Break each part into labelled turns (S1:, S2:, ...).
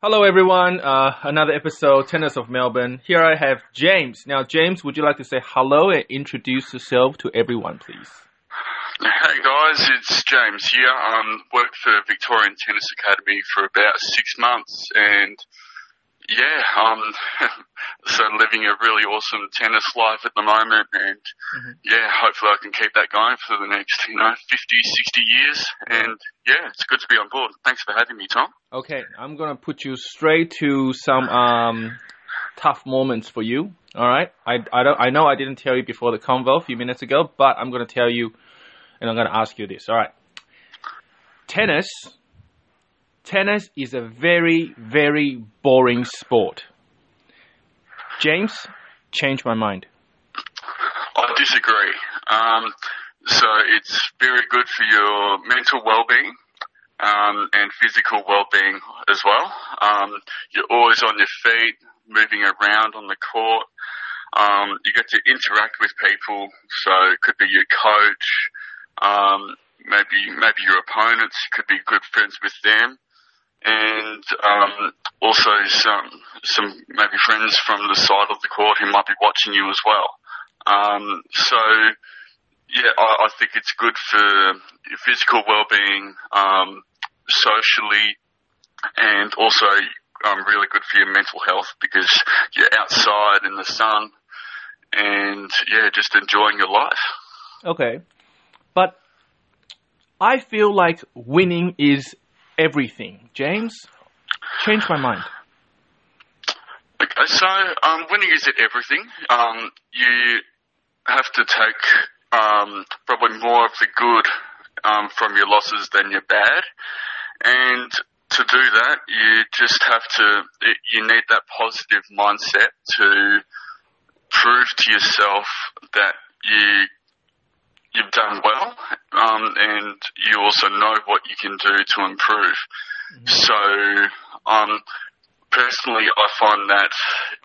S1: Hello, everyone. Uh, another episode, Tennis of Melbourne. Here I have James. Now, James, would you like to say hello and introduce yourself to everyone, please?
S2: Hey guys, it's James here. Um, worked for Victorian Tennis Academy for about six months, and yeah, um, so living a really awesome tennis life at the moment, and yeah, hopefully I can keep that going for the next, you know, 50, 60 years, and yeah, it's good to be on board. Thanks for having me, Tom.
S1: Okay, I'm gonna put you straight to some um, tough moments for you. All right, I I don't I know I didn't tell you before the convo a few minutes ago, but I'm gonna tell you, and I'm gonna ask you this. All right, tennis. Tennis is a very very boring sport. James, change my mind.
S2: I disagree. Um, so it's very good for your mental well-being um, and physical well-being as well. Um, you're always on your feet, moving around on the court. Um, you get to interact with people, so it could be your coach, um, maybe maybe your opponents. You could be good friends with them, and um, also some some maybe friends from the side of the court who might be watching you as well. Um, so yeah, I, I think it's good for your physical well-being, um, socially, and also um, really good for your mental health because you're outside in the sun and yeah, just enjoying your life.
S1: Okay, but I feel like winning is everything. James, change my mind.
S2: Okay, so um, winning isn't everything. Um, you have to take um, probably more of the good um, from your losses than your bad, and to do that, you just have to. You need that positive mindset to prove to yourself that you you've done well, um, and you also know what you can do to improve. So, um, personally, I find that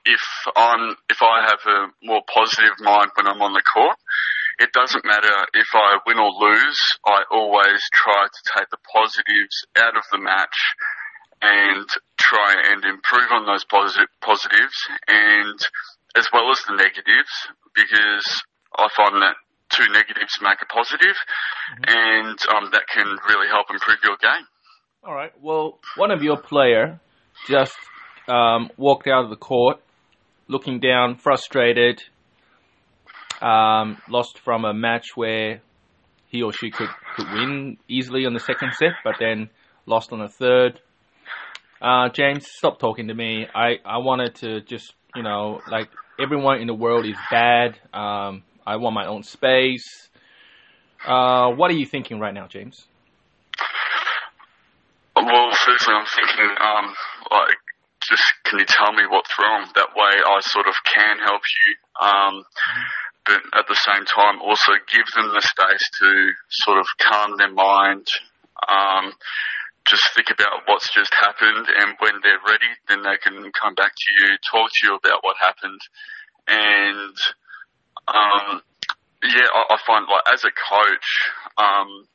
S2: if I'm if I have a more positive mind when I'm on the court, it doesn't matter if I win or lose. I always try to take the positives out of the match and try and improve on those positive positives and as well as the negatives because I find that two negatives make a positive and um, that can really help improve your game.
S1: All right. Well, one of your player just um, walked out of the court, looking down, frustrated. Um, lost from a match where he or she could, could win easily on the second set, but then lost on the third. Uh, James, stop talking to me. I, I wanted to just, you know, like everyone in the world is bad. Um, I want my own space. Uh, what are you thinking right now, James?
S2: Well, firstly, I'm thinking, um, like, just can you tell me what's wrong? That way, I sort of can help you. Um, but at the same time, also give them the space to sort of calm their mind. Um, just think about what's just happened, and when they're ready, then they can come back to you, talk to you about what happened, and um, yeah, I, I find like as a coach, um,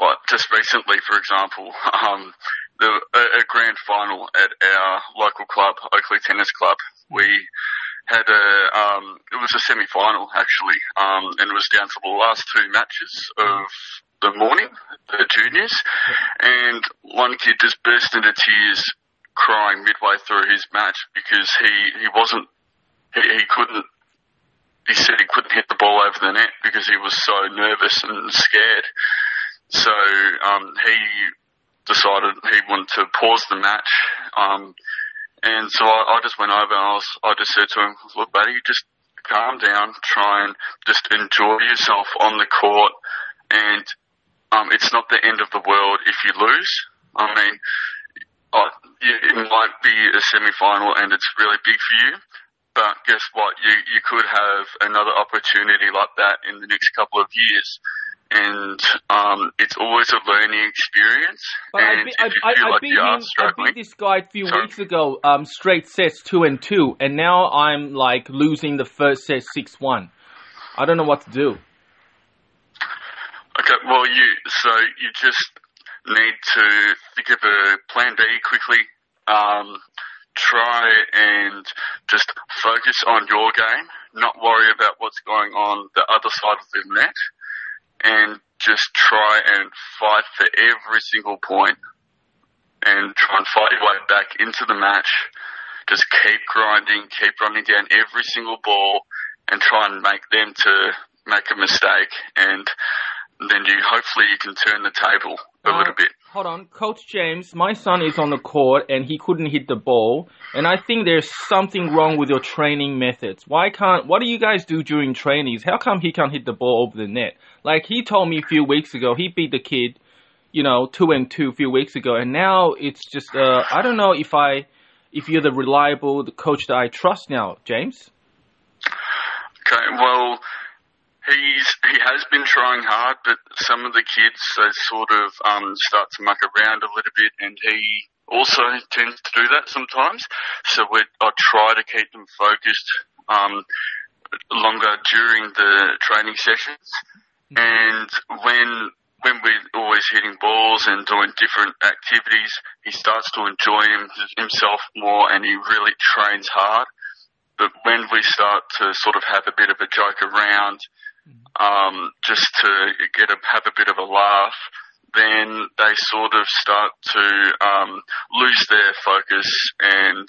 S2: like just recently, for example, um, the a, a grand final at our local club, Oakleigh Tennis Club, we had a um, it was a semi final actually, um, and it was down to the last two matches of the morning, the juniors, and one kid just burst into tears, crying midway through his match because he he wasn't he, he couldn't he said he couldn't hit the ball over the net because he was so nervous and scared. So um, he decided he wanted to pause the match. Um, and so I, I just went over and I, was, I just said to him, look, buddy, just calm down, try and just enjoy yourself on the court. And um, it's not the end of the world if you lose. I mean, I, it might be a semi-final and it's really big for you, but guess what? You you could have another opportunity like that in the next couple of years, and um, it's always a learning experience.
S1: But I,
S2: and
S1: be,
S2: if
S1: I,
S2: you
S1: I, I
S2: like
S1: beat him. I beat this guy a few
S2: Sorry.
S1: weeks ago. Um, straight sets two and two, and now I'm like losing the first set six one. I don't know what to do.
S2: Okay, well, you so you just need to think of a plan B quickly. um, try and just focus on your game, not worry about what's going on the other side of the net, and just try and fight for every single point and try and fight your way back into the match. Just keep grinding, keep running down every single ball and try and make them to make a mistake and then you hopefully you can turn the table a little bit.
S1: Hold on, Coach James. My son is on the court and he couldn't hit the ball, and I think there's something wrong with your training methods. Why can't? What do you guys do during trainings? How come he can't hit the ball over the net? Like he told me a few weeks ago, he beat the kid, you know, two and two a few weeks ago, and now it's just uh, I don't know if I, if you're the reliable the coach that I trust now, James.
S2: Okay, well He's he has been trying hard, but some of the kids they sort of um, start to muck around a little bit, and he also tends to do that sometimes. So we I try to keep them focused um, longer during the training sessions, mm-hmm. and when when we're always hitting balls and doing different activities, he starts to enjoy himself more, and he really trains hard. But when we start to sort of have a bit of a joke around um, just to get a, have a bit of a laugh, then they sort of start to um, lose their focus and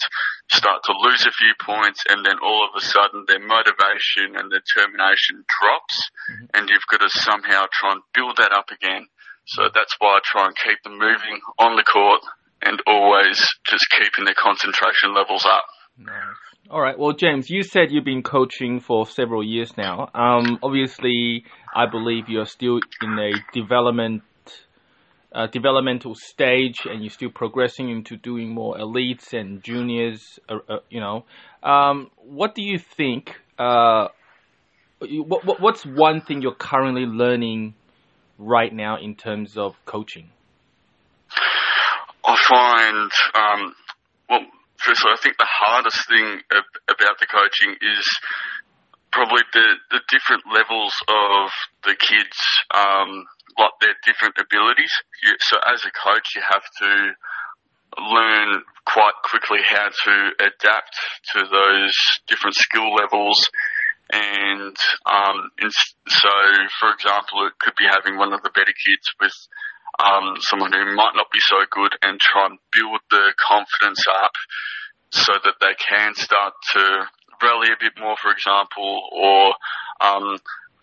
S2: start to lose a few points, and then all of a sudden their motivation and determination drops, mm-hmm. and you've got to somehow try and build that up again. So that's why I try and keep them moving on the court and always just keeping their concentration levels up.
S1: Nice. All right. Well, James, you said you've been coaching for several years now. Um, obviously, I believe you're still in a development uh, developmental stage, and you're still progressing into doing more elites and juniors. Uh, uh, you know, um, what do you think? Uh, what, what, what's one thing you're currently learning right now in terms of coaching?
S2: I find um, well firstly, I think the hardest thing about the coaching is probably the, the different levels of the kids, um, like their different abilities. You, so as a coach, you have to learn quite quickly how to adapt to those different skill levels. And, um, and so, for example, it could be having one of the better kids with um, someone who might not be so good and try and build the confidence up so that they can start to rally a bit more, for example, or um,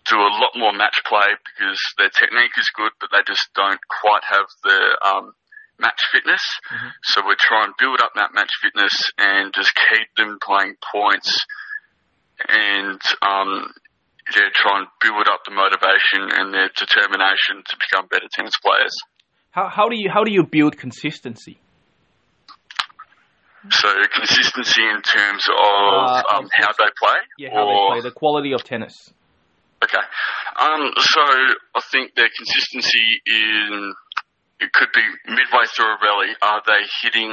S2: do a lot more match play because their technique is good, but they just don't quite have the um, match fitness. Mm-hmm. So we try and build up that match fitness and just keep them playing points and um, yeah, try and build up the motivation and their determination to become better tennis players.
S1: How, how do you how do you build consistency?
S2: So consistency in terms of uh, um, how they play,
S1: yeah, how they play, the quality of tennis.
S2: Okay, um, so I think their consistency in it could be midway through a rally. Are they hitting?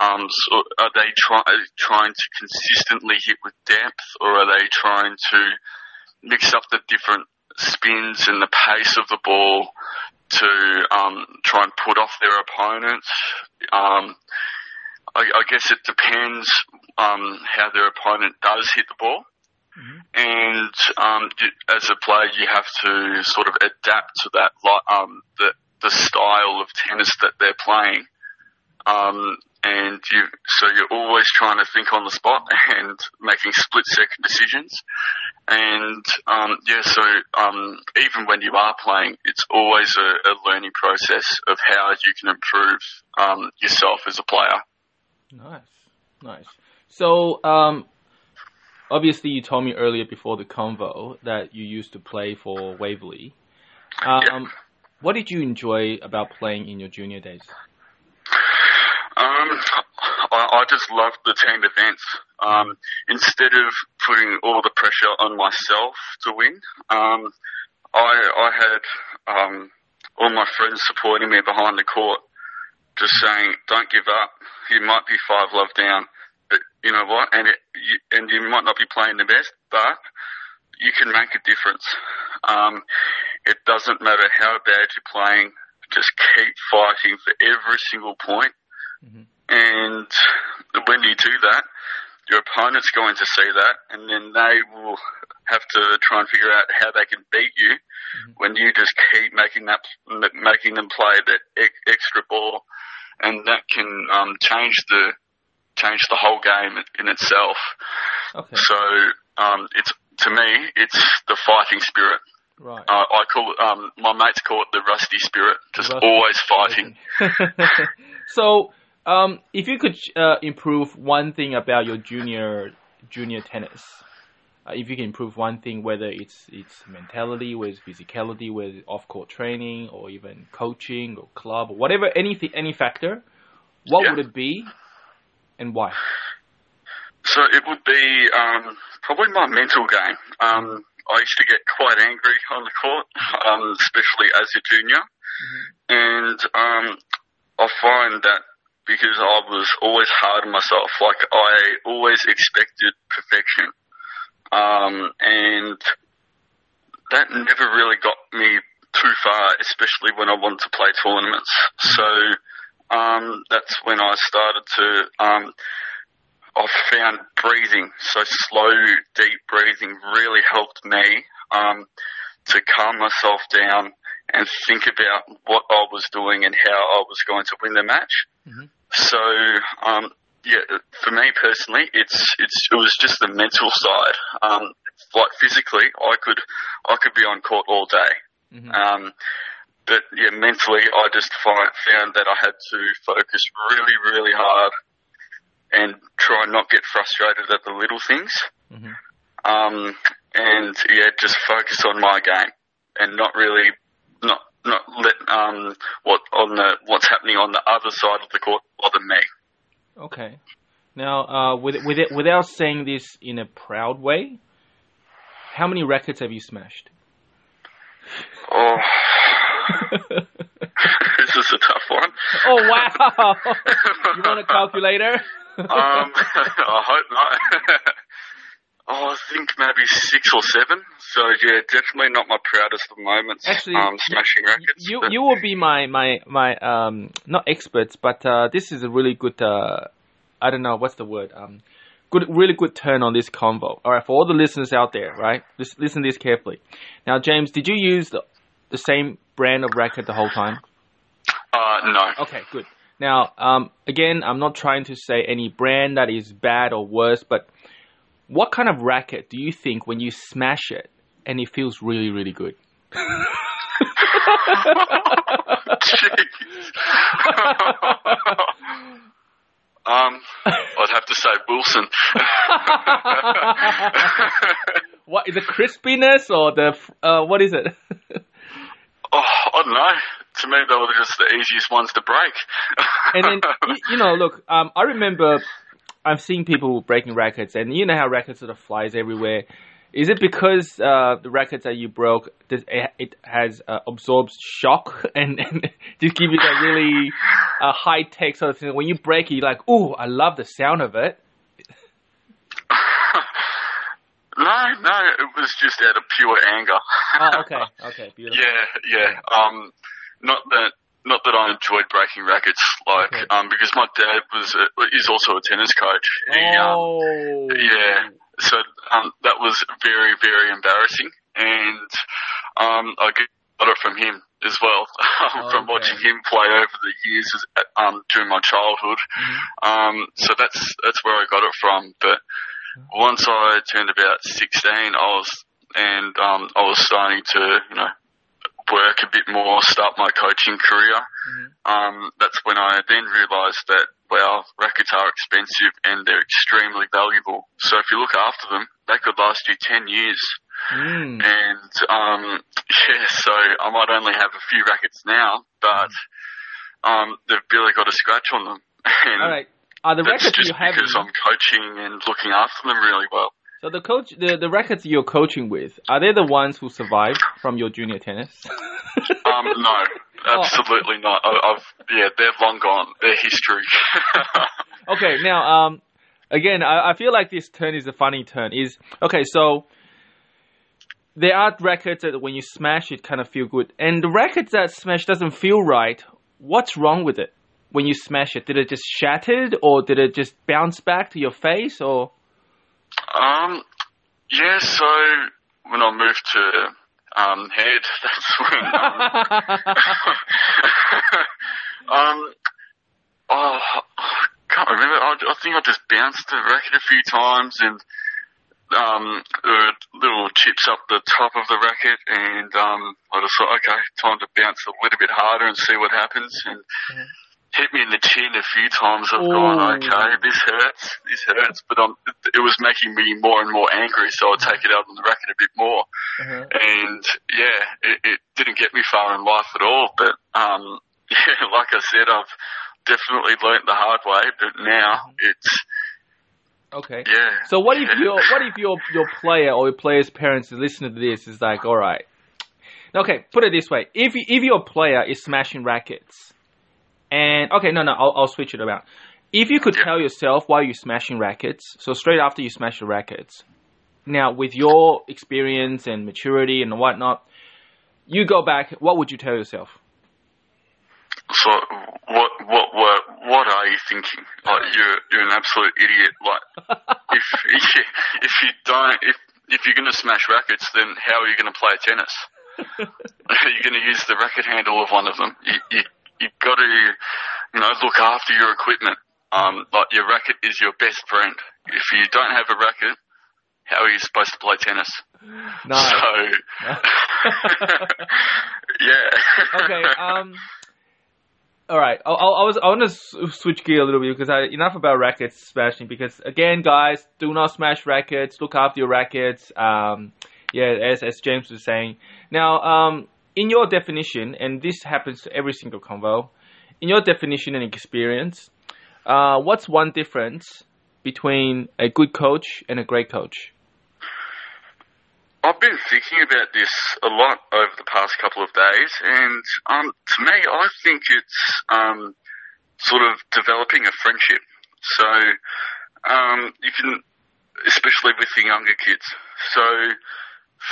S2: Um, so are they try, trying to consistently hit with depth, or are they trying to mix up the different spins and the pace of the ball to um, try and put off their opponents? Um, I, I guess it depends um, how their opponent does hit the ball. Mm-hmm. And um, as a player, you have to sort of adapt to that, um, the the style of tennis that they're playing. Um, and you, so you're always trying to think on the spot and making split second decisions. And um, yeah, so um, even when you are playing, it's always a, a learning process of how you can improve um, yourself as a player.
S1: Nice, nice. So, um, obviously, you told me earlier before the convo that you used to play for Waverley. Um, yeah. What did you enjoy about playing in your junior days?
S2: Um, I, I just loved the team events. Um, instead of putting all the pressure on myself to win, um, I, I had um, all my friends supporting me behind the court just saying, don't give up. You might be five love down, but you know what? And it, you, and you might not be playing the best, but you can make a difference. Um, it doesn't matter how bad you're playing. Just keep fighting for every single point. Mm-hmm. And when you do that, your opponent's going to see that, and then they will have to try and figure out how they can beat you mm-hmm. when you just keep making that making them play that extra ball, and that can um, change the change the whole game in itself. Okay. So um, it's to me, it's the fighting spirit.
S1: Right.
S2: Uh, I call it, um, my mates call it the rusty spirit, just rusty always fighting.
S1: so, um, if you could uh, improve one thing about your junior junior tennis, uh, if you can improve one thing, whether it's it's mentality, whether it's physicality, whether it's off court training, or even coaching or club, or whatever, anything, any factor, what yeah. would it be, and why?
S2: So it would be um, probably my mental game. Um, I used to get quite angry on the court, um, especially as a junior, mm-hmm. and um, I find that because I was always hard on myself, like I always expected perfection, um, and that never really got me too far, especially when I wanted to play tournaments. So um, that's when I started to um, I've found breathing, so slow, deep breathing really helped me um, to calm myself down and think about what I was doing and how I was going to win the match. Mm-hmm. So, um, yeah, for me personally, it's it's it was just the mental side. Um, like physically, I could I could be on court all day. Mm-hmm. Um, but yeah, mentally, I just find, found that I had to focus really, really hard and try not get frustrated at the little things. Mm-hmm. Um, and yeah, just focus on my game and not really, not not let um, what on the what's happening on the other side of the court bother me.
S1: Okay. Now, uh, with, with it, without saying this in a proud way, how many records have you smashed?
S2: Oh, this is a tough one.
S1: Oh wow! you want a calculator?
S2: um, I hope not. Oh, I think maybe six or seven. So yeah, definitely not my proudest of moments. Actually, um, smashing rackets.
S1: You you will be my my my um not experts, but uh, this is a really good uh I don't know what's the word um good really good turn on this convo. All right, for all the listeners out there, right? Just listen to this carefully. Now, James, did you use the the same brand of racket the whole time?
S2: Uh, no.
S1: Okay, good. Now, um, again, I'm not trying to say any brand that is bad or worse, but what kind of racket do you think when you smash it and it feels really, really good?
S2: um, I'd have to say Wilson.
S1: what is the crispiness or the uh, what is it?
S2: oh, I don't know to me, they were just the easiest ones to break.
S1: and then, you know, look, um, I remember I've seen people breaking records, and you know how records sort of flies everywhere. Is it because uh, the records that you broke, it has uh, absorbed shock and, and just give you that really uh, high tech sort of thing? When you break it, you're like, "Ooh, I love the sound of it."
S2: no, no, it was just out of pure anger.
S1: oh, okay, okay, beautiful.
S2: Yeah, yeah. Um, not that not that I enjoyed breaking rackets, like okay. um, because my dad was a, is also a tennis coach.
S1: He, um, oh.
S2: yeah. So um, that was very very embarrassing, and um, I got it from him as well, okay. from watching him play over the years um, during my childhood. Mm-hmm. Um, so that's that's where I got it from. But once I turned about sixteen, I was and um, I was starting to you know work a bit more, start my coaching career. Mm-hmm. Um, that's when I then realised that well, rackets are expensive and they're extremely valuable. So if you look after them, they could last you ten years. Mm. And um, yeah, so I might only have a few rackets now, but um, they've barely got a scratch on them. And
S1: All right. Are the
S2: rackets you have because I'm coaching and looking after them really well.
S1: So the coach, the, the rackets you're coaching with, are they the ones who survived from your junior tennis?
S2: um, no, oh. absolutely not. I, have yeah, they're long gone. They're history.
S1: okay, now, um, again, I, I feel like this turn is a funny turn. Is okay, so there are records that when you smash it kind of feel good, and the records that smash doesn't feel right. What's wrong with it? when you smash it? Did it just shattered, or did it just bounce back to your face, or?
S2: Um, yeah. So when I moved to um, Head, that's when. Um, um oh, I can't remember. I, I think I just bounced the racket a few times and um, there were little chips up the top of the racket, and um, I just thought, okay, time to bounce a little bit harder and see what happens. And mm-hmm. Hit me in the chin a few times. I've Ooh. gone, okay, this hurts, this hurts, but um, it, was making me more and more angry, so I'd take it out on the racket a bit more. Mm-hmm. And yeah, it, it didn't get me far in life at all. But um, yeah, like I said, I've definitely learnt the hard way, but now it's
S1: Okay.
S2: Yeah.
S1: So what if your what if your your player or your player's parents listen to this is like, all right. Okay, put it this way: if if your player is smashing rackets, and okay, no, no, I'll, I'll switch it around. If you could tell yourself why you're smashing rackets, so straight after you smash the rackets, now with your experience and maturity and whatnot, you go back. What would you tell yourself?
S2: So what what what what are you thinking? Like you're you're an absolute idiot. Like if if you don't if if you're going to smash rackets, then how are you going to play tennis? are you going to use the racket handle of one of them? You you you've got to you know look after your equipment. Um, like your racket is your best friend. If you don't have a racket, how are you supposed to play tennis?
S1: No.
S2: So, yeah.
S1: okay. Um, all right, I, I, was I want to switch gear a little bit because I, enough about rackets smashing. Because again, guys, do not smash rackets. Look after your rackets. Um, yeah, as as James was saying. Now, um, in your definition, and this happens to every single convo, in your definition and experience, uh, what's one difference between a good coach and a great coach?
S2: I've been thinking about this a lot over the past couple of days, and um, to me, I think it's um, sort of developing a friendship. So um, you can, especially with the younger kids. So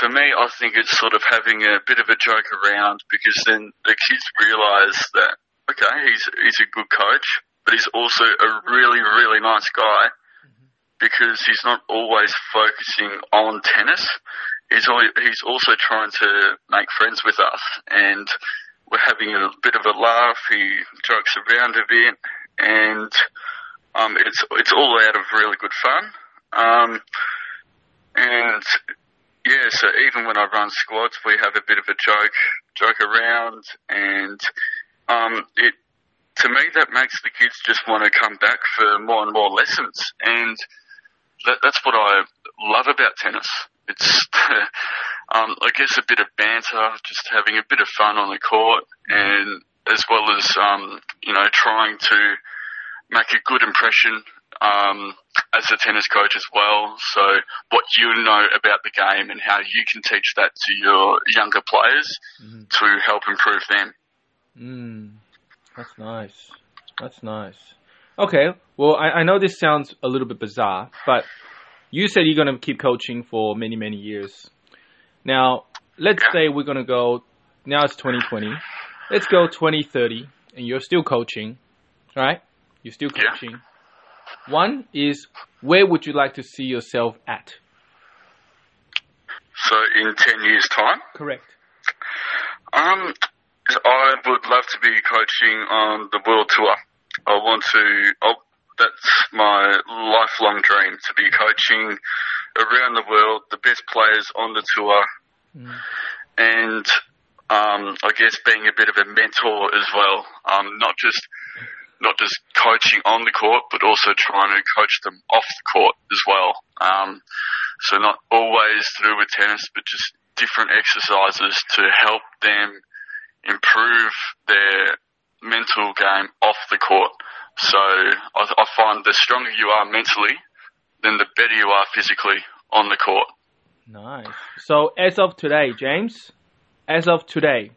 S2: for me, I think it's sort of having a bit of a joke around because then the kids realise that okay, he's he's a good coach, but he's also a really really nice guy mm-hmm. because he's not always focusing on tennis he's he's also trying to make friends with us, and we're having a bit of a laugh. He jokes around a bit, and um, it's it's all out of really good fun. Um, and yeah, so even when I run squads, we have a bit of a joke joke around, and um, it to me that makes the kids just want to come back for more and more lessons, and that, that's what I love about tennis. It's um, I guess a bit of banter, just having a bit of fun on the court, and as well as um, you know trying to make a good impression um, as a tennis coach as well. So what you know about the game and how you can teach that to your younger players mm-hmm. to help improve them.
S1: Mm, that's nice. That's nice. Okay, well, I, I know this sounds a little bit bizarre, but you said you're going to keep coaching for many, many years. Now, let's say we're going to go, now it's 2020. Let's go 2030, and you're still coaching, right? You're still coaching. Yeah. One is, where would you like to see yourself at?
S2: So, in 10 years' time?
S1: Correct.
S2: Um, I would love to be coaching on the world tour. I want to. I'll, that's my lifelong dream to be coaching around the world, the best players on the tour, mm. and um, I guess being a bit of a mentor as well. Um, not just not just coaching on the court, but also trying to coach them off the court as well. Um, so not always through with tennis, but just different exercises to help them improve their mental game off the court. So I, I find the stronger you are mentally, then the better you are physically on the court.
S1: Nice. So as of today, James, as of today,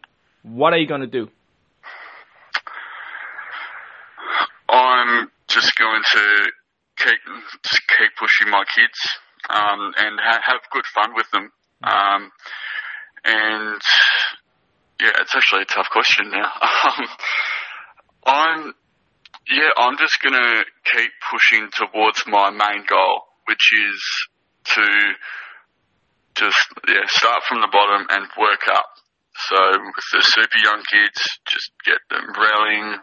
S1: what are you going to do?
S2: I'm just going to keep keep pushing my kids um, and ha- have good fun with them. Um, and yeah, it's actually a tough question now. Um, I'm yeah, I'm just gonna keep pushing towards my main goal, which is to just yeah start from the bottom and work up. So with the super young kids, just get them rallying,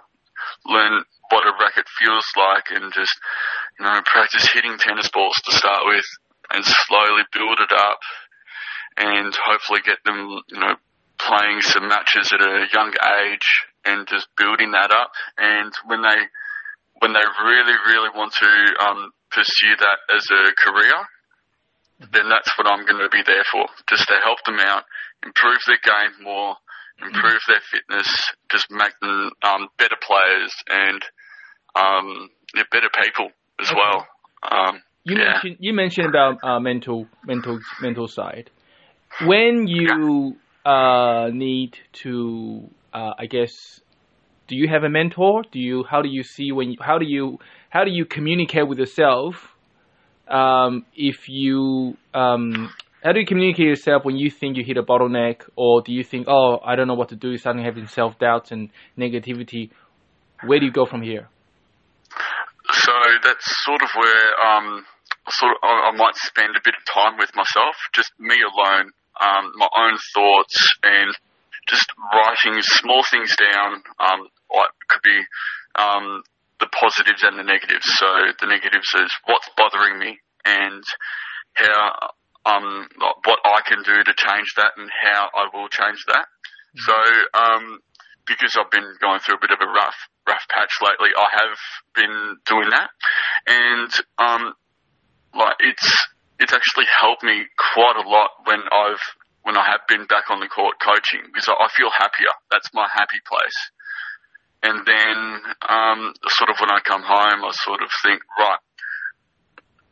S2: learn what a racket feels like, and just you know practice hitting tennis balls to start with, and slowly build it up, and hopefully get them you know playing some matches at a young age and just building that up. And when they when they really really want to um, pursue that as a career, then that's what I'm going to be there for, just to help them out, improve their game more, improve their fitness, just make them um, better players and um, yeah, better people as
S1: Okay.
S2: well. Um,
S1: You
S2: yeah.
S1: mentioned you mentioned about uh, mental mental mental side. When you uh, need to, uh, I guess, do you have a mentor? Do you how do you see when you, how do you how do you communicate with yourself? Um, if you um, how do you communicate yourself when you think you hit a bottleneck, or do you think, oh, I don't know what to do, suddenly having self doubts and negativity? Where do you go from here?
S2: So that's sort of where um, sort of I, I might spend a bit of time with myself, just me alone, um, my own thoughts, and just writing small things down. Um, like could be um, the positives and the negatives. So the negatives is what's bothering me and how um, what I can do to change that and how I will change that. So um, because I've been going through a bit of a rough rough patch lately, I have been doing that, and um, like it's it's actually helped me quite a lot when I've when I have been back on the court coaching because I I feel happier. That's my happy place. And then, um, sort of when I come home, I sort of think, right,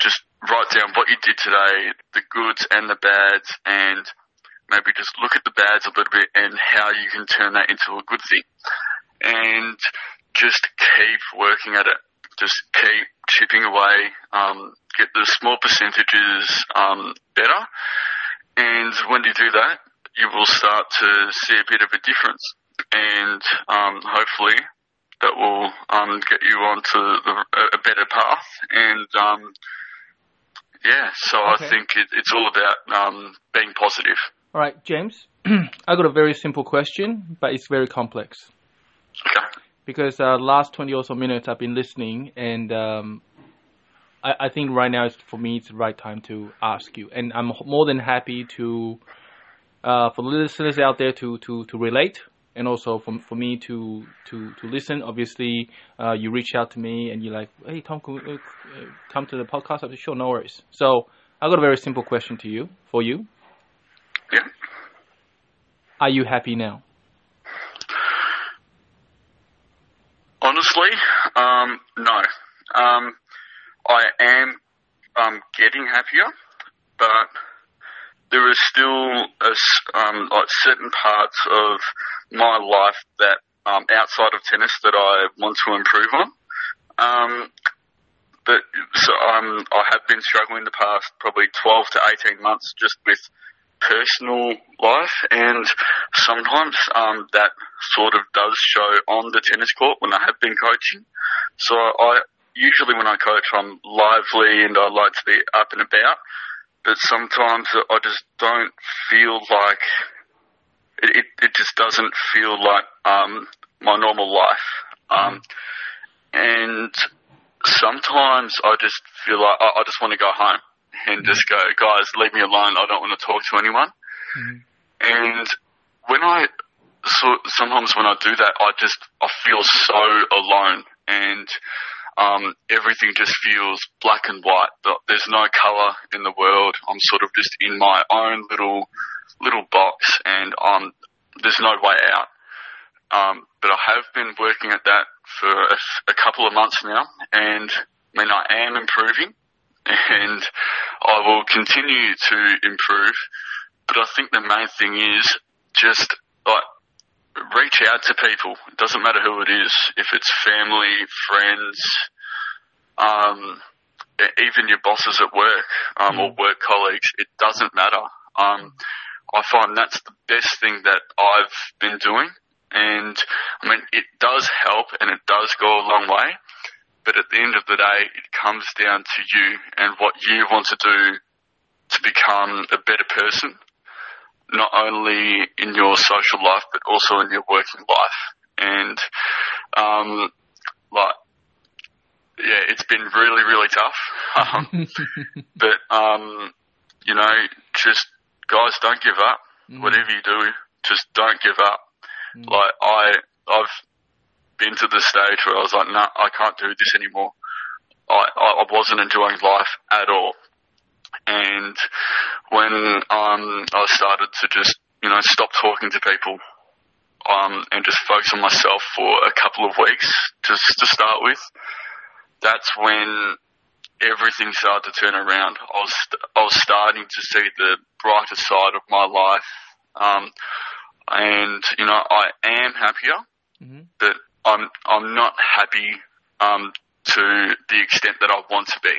S2: just write down what you did today, the goods and the bads, and maybe just look at the bads a little bit and how you can turn that into a good thing. And just keep working at it. Just keep chipping away, um, get the small percentages um, better. And when you do that, you will start to see a bit of a difference. And um, hopefully that will um, get you onto the, a better path. And um, yeah, so
S1: Okay.
S2: I think it, it's all about um, being positive.
S1: All right, James. I got a very simple question, but it's very complex.
S2: Okay.
S1: because uh, last 20 or so minutes I've been listening and um, I, I think right now is for me it's the right time to ask you and I'm more than happy to uh, for the listeners out there to, to, to relate and also for, for me to, to, to listen. Obviously uh, you reach out to me and you're like hey Tom can we, uh, come to the podcast? I said sure no worries. So I got a very simple question to you for you.
S2: Yeah.
S1: are you happy now?
S2: Honestly, um, no. Um, I am um, getting happier, but there is still a um, like certain parts of my life that um, outside of tennis that I want to improve on. Um, but so um, I have been struggling the past probably 12 to 18 months just with personal life, and sometimes um, that sort of does show on the tennis court when I have been coaching. So I usually when I coach, I'm lively and I like to be up and about, but sometimes I just don't feel like it. It, it just doesn't feel like um, my normal life, um, and sometimes I just feel like I, I just want to go home and just go, guys, leave me alone. I don't want to talk to anyone. And when I so sometimes when I do that, I just I feel so alone, and um, everything just feels black and white. Th- There's no color in the world. I'm sort of just in my own little little box, and um, there's no way out. Um, but I have been working at that for a, a couple of months now, and I mean I am improving, and I will continue to improve. But I think the main thing is just like reach out to people. It doesn't matter who it is, if it's family, friends, um, even your bosses at work um, or work colleagues. It doesn't matter. Um, I find that's the best thing that I've been doing, And I mean, it does help and it does go a long way. But at the end of the day, it comes down to you and what you want to do to become a better person, not only in your social life, but also in your working life. And, um, like, yeah, it's been really, really tough. Um, but, um, you know, just guys, don't give up. Mm. Whatever you do, just don't give up. Mm. Like I, I've been to the stage where I was like, no, nah, I can't do this anymore. I, I wasn't enjoying life at all. And when um, I started to just, you know, stop talking to people um, and just focus on myself for a couple of weeks, just to start with, that's when everything started to turn around. I was I was starting to see the brighter side of my life, um, and you know I am happier, mm-hmm. but I'm I'm not happy um, to the extent that I want to be.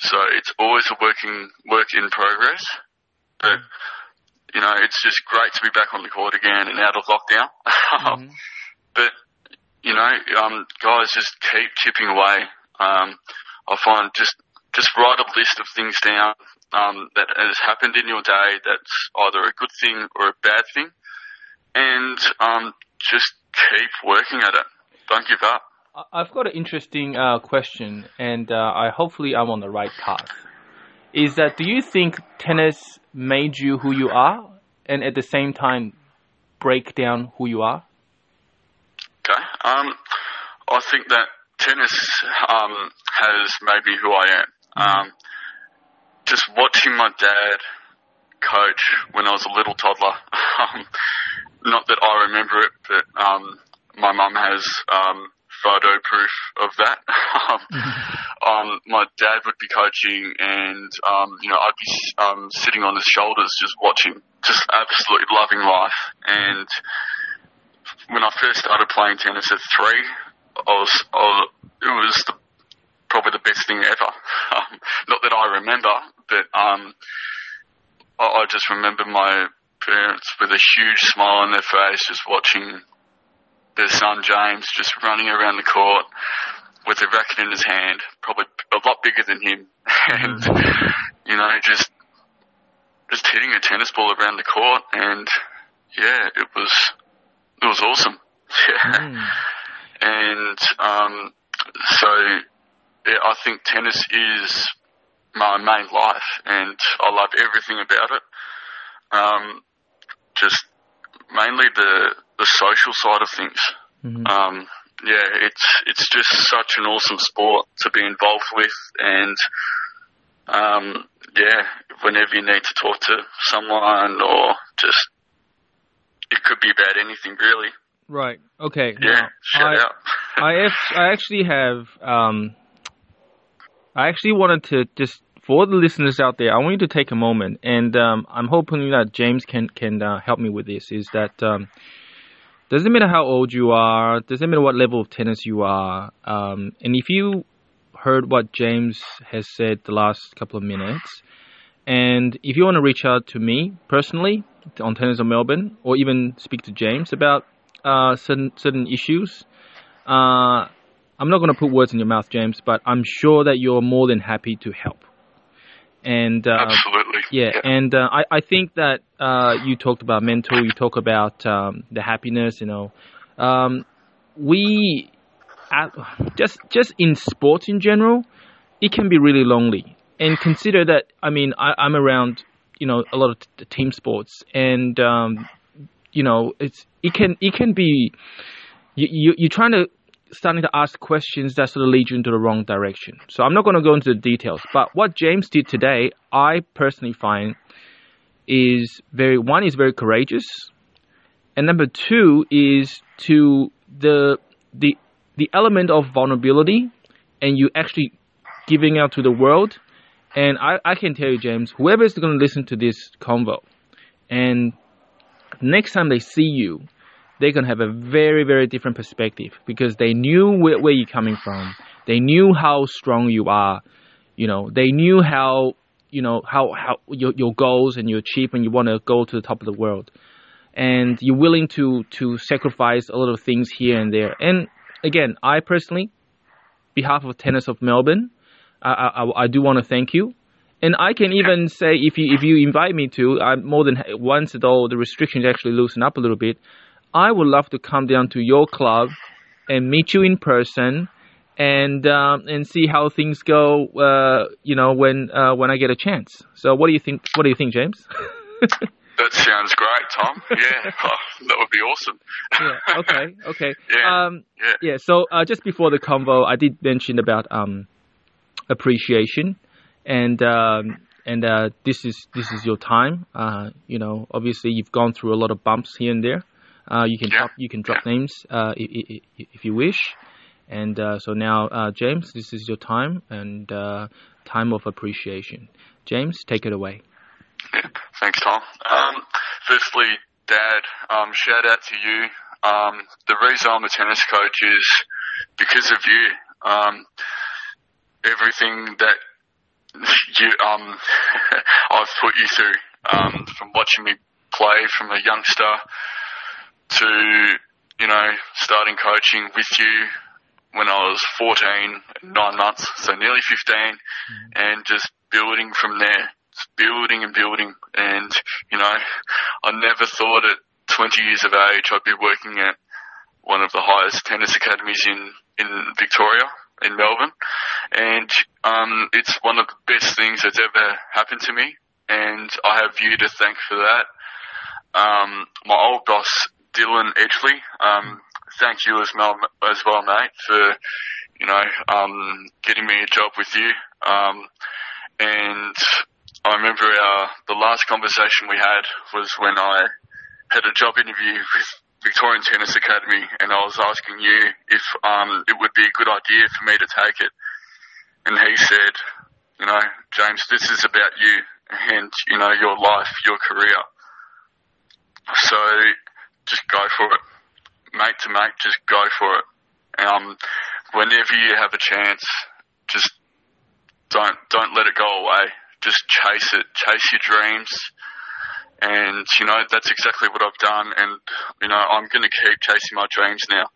S2: So it's always a working work in progress, but you know it's just great to be back on the court again and out of lockdown. mm-hmm. But you know, um, guys, just keep chipping away. Um, I find just just write a list of things down um, that has happened in your day that's either a good thing or a bad thing, and um, just keep working at it. Don't give up.
S1: I've got an interesting uh, question, and uh, I hopefully I'm on the right path. Is that do you think tennis made you who you are, and at the same time break down who you are?
S2: Okay. Um, I think that tennis um, has made me who I am. Mm-hmm. Um, just watching my dad coach when I was a little toddler. Um, not that I remember it, but um, my mum has um, photo proof of that. um, my dad would be coaching, and um, you know I'd be um, sitting on his shoulders, just watching, just absolutely loving life. And when I first started playing tennis at three, I was, I was it was the, probably the best thing ever. Um, not that I remember, but um, I, I just remember my parents with a huge smile on their face, just watching their son James just running around the court with a racket in his hand, probably a lot bigger than him, and you know just just hitting a tennis ball around the court, and yeah, it was it was awesome. Yeah. Mm. And um, so yeah, I think tennis is my main life, and I love everything about it. Um, just mainly the the social side of things. Mm-hmm. Um, yeah, it's it's just such an awesome sport to be involved with, and um, yeah, whenever you need to talk to someone or just it could be about anything really.
S1: Right. Okay.
S2: Yeah. Now, shout
S1: I. I, I actually have. Um, I actually wanted to just for the listeners out there, I want you to take a moment, and um, I'm hoping that James can can uh, help me with this. Is that um, doesn't matter how old you are, doesn't matter what level of tennis you are, um, and if you heard what James has said the last couple of minutes, and if you want to reach out to me personally on Tennis of Melbourne, or even speak to James about uh, certain certain issues. Uh, I'm not going to put words in your mouth, James, but I'm sure that you're more than happy to help. And uh,
S2: absolutely,
S1: yeah. yeah. And uh, I I think that uh, you talked about mental. You talk about um, the happiness. You know, um, we just just in sports in general, it can be really lonely. And consider that. I mean, I, I'm around you know a lot of t- team sports, and um, you know it's it can it can be you, you you're trying to starting to ask questions that sort of lead you into the wrong direction. So I'm not going to go into the details, but what James did today, I personally find is very one is very courageous, and number two is to the the the element of vulnerability, and you actually giving out to the world. And I, I can tell you, James, whoever is going to listen to this convo, and next time they see you, they're going to have a very, very different perspective because they knew where, where you're coming from. They knew how strong you are. You know, they knew how, you know, how, how your, your goals and you achieve when you want to go to the top of the world. and you're willing to to sacrifice a lot of things here and there. And again, I personally, behalf of Tennis of Melbourne, I, I, I do want to thank you. And I can even say if you if you invite me to, I'm more than once though the restrictions actually loosen up a little bit. I would love to come down to your club and meet you in person and um, and see how things go. Uh, you know when uh, when I get a chance. So what do you think? What do you think, James?
S2: that sounds great, Tom. Yeah, oh, that would be awesome.
S1: yeah. Okay. Okay.
S2: Yeah.
S1: Um,
S2: Yeah.
S1: yeah. So uh, just before the convo, I did mention about um, appreciation, and um, and uh, this is this is your time. Uh, you know, obviously you've gone through a lot of bumps here and there. Uh, you can
S2: Yeah.
S1: drop you can drop names uh, if, if you wish. And uh, so now, uh, James, this is your time and uh, time of appreciation. James, take it away.
S2: Yeah, thanks, Tom. Um, firstly, Dad, um, shout out to you. Um, the reason I'm a tennis coach is because of you. Um, everything that you um, I've put you through, um, from watching me play from a youngster to you know starting coaching with you when I was 14, nine months, so nearly 15, and just building from there, just building and building. And, you know, I never thought at 20 years of age I'd be working at one of the highest tennis academies in, in Victoria, in Melbourne. And, um, it's one of the best things that's ever happened to me. And I have you to thank for that. Um, my old boss, Dylan Edgley, um, thank you as well, as well, mate, for you know um, getting me a job with you. Um, and I remember our the last conversation we had was when I had a job interview with Victorian Tennis Academy, and I was asking you if um, it would be a good idea for me to take it. And he said, you know, James, this is about you and you know your life, your career. So just go for it mate to mate, just go for it. Um, whenever you have a chance, just don't don't let it go away. Just chase it, chase your dreams, and you know that's exactly what I've done. And you know I'm going to keep chasing my dreams now.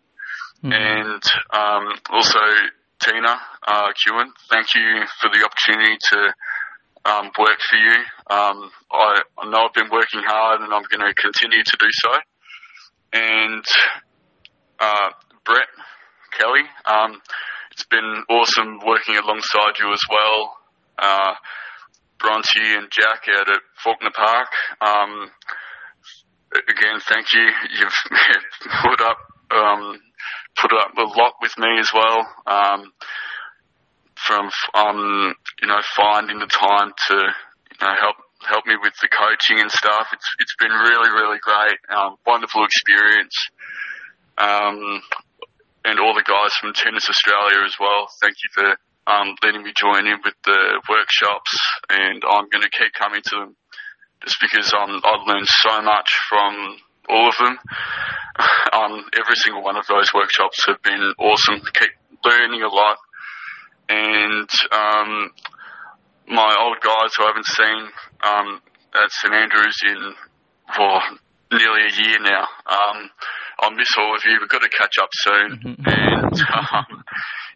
S2: And um, also Tina uh, Kewen, thank you for the opportunity to um, work for you. Um, I, I know I've been working hard, and I'm going to continue to do so. And uh, Brett Kelly. Um, it's been awesome working alongside you as well. Uh, Bronte and Jack out at Fawkner Park. Um, again, thank you. You've put up um, put up a lot with me as well. Um, from um, you know finding the time to you know help help me with the coaching and stuff. It's it's been really really great. Um, wonderful experience um, and all the guys from Tennis Australia as well. Thank you for um, letting me join in with the workshops, and I'm going to keep coming to them just because um, I've learned so much from all of them. um, every single one of those workshops have been awesome. Keep learning a lot, and um, my old guys who I haven't seen um, at St Andrews in for nearly a year now. Um, I miss all of you. We've got to catch up soon, and um,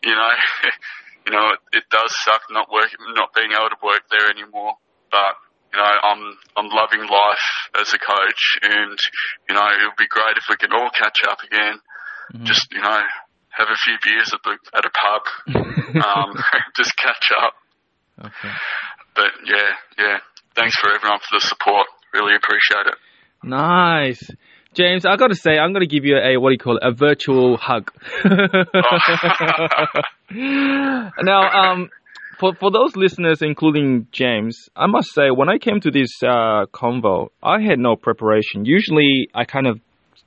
S2: you know, you know, it, it does suck not working, not being able to work there anymore. But you know, I'm I'm loving life as a coach, and you know, it would be great if we could all catch up again. Just you know, have a few beers at the at a pub, um, just catch up.
S1: Okay.
S2: But yeah, yeah. Thanks for everyone for the support. Really appreciate it.
S1: Nice. James, I gotta say, I'm gonna give you a, what do you call it, a virtual hug. now, um, for, for those listeners, including James, I must say, when I came to this, uh, convo, I had no preparation. Usually, I kind of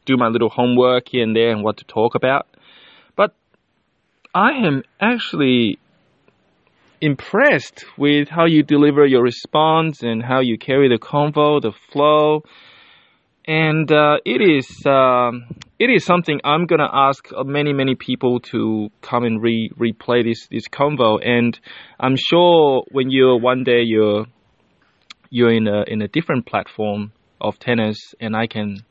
S1: do my little homework here and there and what to talk about. But I am actually impressed with how you deliver your response and how you carry the convo, the flow and uh, it is um, it is something I'm gonna ask many many people to come and re replay this this convo, and I'm sure when you're one day you're you're in a in a different platform of tennis, and I can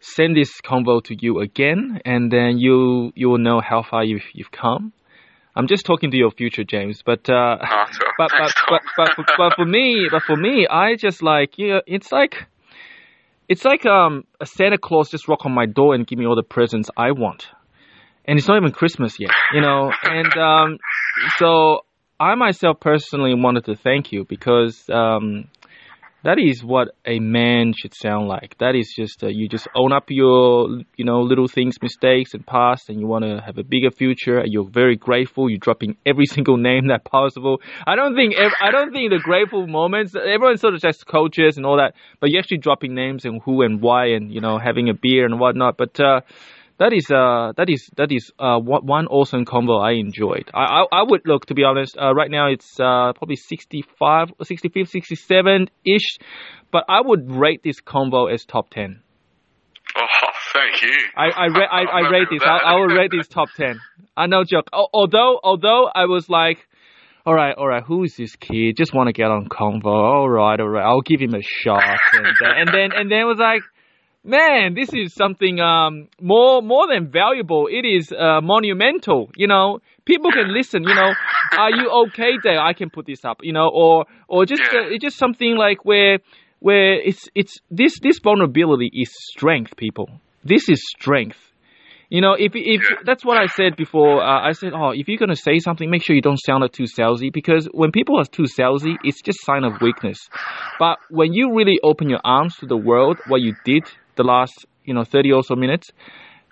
S1: send this convo to you again, and then you you will know how far you've you've come. I'm just talking to your future, James. But uh,
S2: so,
S1: but, but,
S2: thanks,
S1: but, but, but, but for me, but for me, I just like yeah, it's like it's like um a Santa Claus just rock on my door and give me all the presents I want, and it's not even Christmas yet, you know. and um, so I myself personally wanted to thank you because um, that is what a man should sound like. That is just uh, you just own up your you know little things, mistakes, and past, and you want to have a bigger future. And you're very grateful. You're dropping every single name that possible. I don't think ev- I don't think the grateful moments. Everyone sort of just coaches and all that, but you're actually dropping names and who and why, and you know having a beer and whatnot. But uh, that is uh that is that is uh one one awesome combo I enjoyed. I I, I would look to be honest. Uh, right now it's uh probably 65, 65, 67 ish, but I would rate this combo as top ten.
S2: Oh, thank you.
S1: I I ra- I, I rate this. I. I will rate this top ten. I no joke. Although although I was like. All right, all right. Who is this kid? Just want to get on convo. All right, all right. I'll give him a shot, and, then and then and then it was like, man, this is something um more more than valuable. It is uh, monumental. You know, people can listen. You know, are you okay there? I can put this up. You know, or or just uh, it's just something like where where it's it's this this vulnerability is strength. People, this is strength. You know, if if that's what I said before, uh, I said, oh, if you're gonna say something, make sure you don't sound too salesy because when people are too salesy, it's just sign of weakness. But when you really open your arms to the world, what you did the last, you know, thirty or so minutes,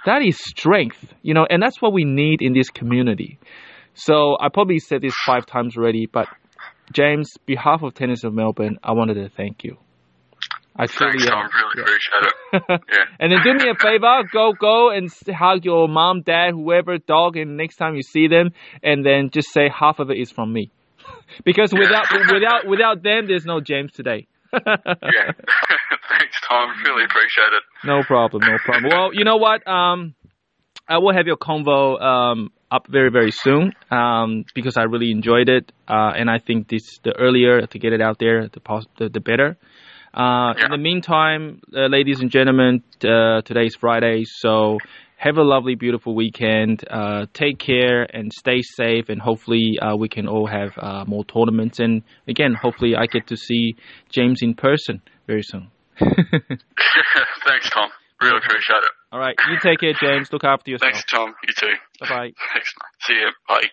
S1: that is strength. You know, and that's what we need in this community. So I probably said this five times already, but James, behalf of Tennis of Melbourne, I wanted to thank you. I truly
S2: Thanks,
S1: am.
S2: Tom. Uh, really
S1: Yeah.
S2: appreciate it. Yeah.
S1: and then do me a favor, go go and hug your mom, dad, whoever, dog, and next time you see them, and then just say half of it is from me, because without without without them, there's no James today.
S2: Yeah. Tom. Really appreciate it.
S1: no problem, no problem. Well, you know what? Um, I will have your convo um up very very soon um because I really enjoyed it uh and I think this the earlier to get it out there the pos- the, the better. Uh,
S2: Yeah.
S1: In the meantime, uh, ladies and gentlemen, uh, today's Friday, so have a lovely, beautiful weekend. Uh, take care and stay safe, and hopefully uh, we can all have uh, more tournaments. And again, hopefully I get to see James in person very soon.
S2: Thanks, Tom. Really appreciate it.
S1: all right, you take care, James. Look after yourself.
S2: Thanks, Tom. You too.
S1: Bye.
S2: Thanks, mate. See you. Bye.